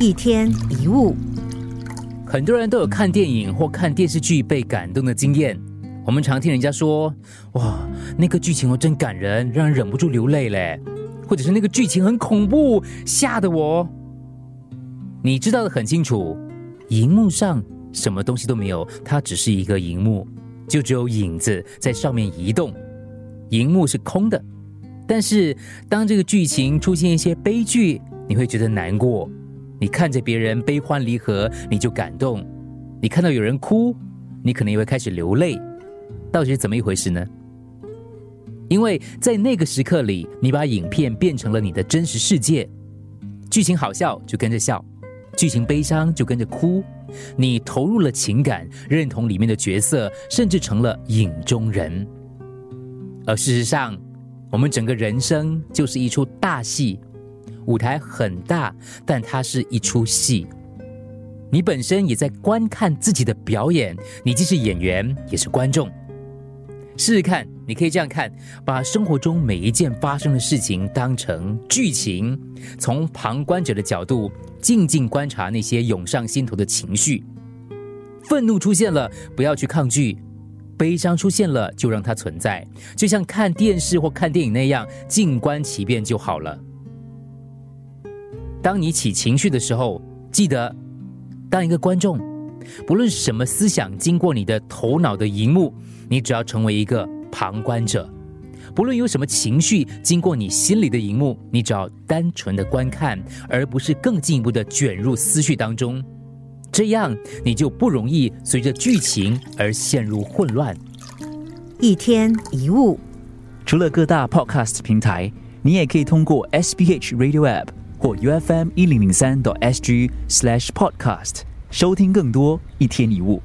一天一物，很多人都有看电影或看电视剧被感动的经验。我们常听人家说：“哇，那个剧情哦真感人，让人忍不住流泪嘞。”或者是那个剧情很恐怖，吓得我。你知道的很清楚，荧幕上什么东西都没有，它只是一个荧幕，就只有影子在上面移动，荧幕是空的。但是当这个剧情出现一些悲剧，你会觉得难过。你看着别人悲欢离合，你就感动；你看到有人哭，你可能也会开始流泪。到底是怎么一回事呢？因为在那个时刻里，你把影片变成了你的真实世界，剧情好笑就跟着笑，剧情悲伤就跟着哭，你投入了情感，认同里面的角色，甚至成了影中人。而事实上，我们整个人生就是一出大戏。舞台很大，但它是一出戏。你本身也在观看自己的表演，你既是演员，也是观众。试试看，你可以这样看：把生活中每一件发生的事情当成剧情，从旁观者的角度静静观察那些涌上心头的情绪。愤怒出现了，不要去抗拒；悲伤出现了，就让它存在，就像看电视或看电影那样，静观其变就好了。当你起情绪的时候，记得当一个观众，不论什么思想经过你的头脑的荧幕，你只要成为一个旁观者；不论有什么情绪经过你心里的荧幕，你只要单纯的观看，而不是更进一步的卷入思绪当中。这样你就不容易随着剧情而陷入混乱。一天一物，除了各大 Podcast 平台，你也可以通过 SBH Radio App。或 U F M 一零零三 SG slash podcast 收听更多一天一物。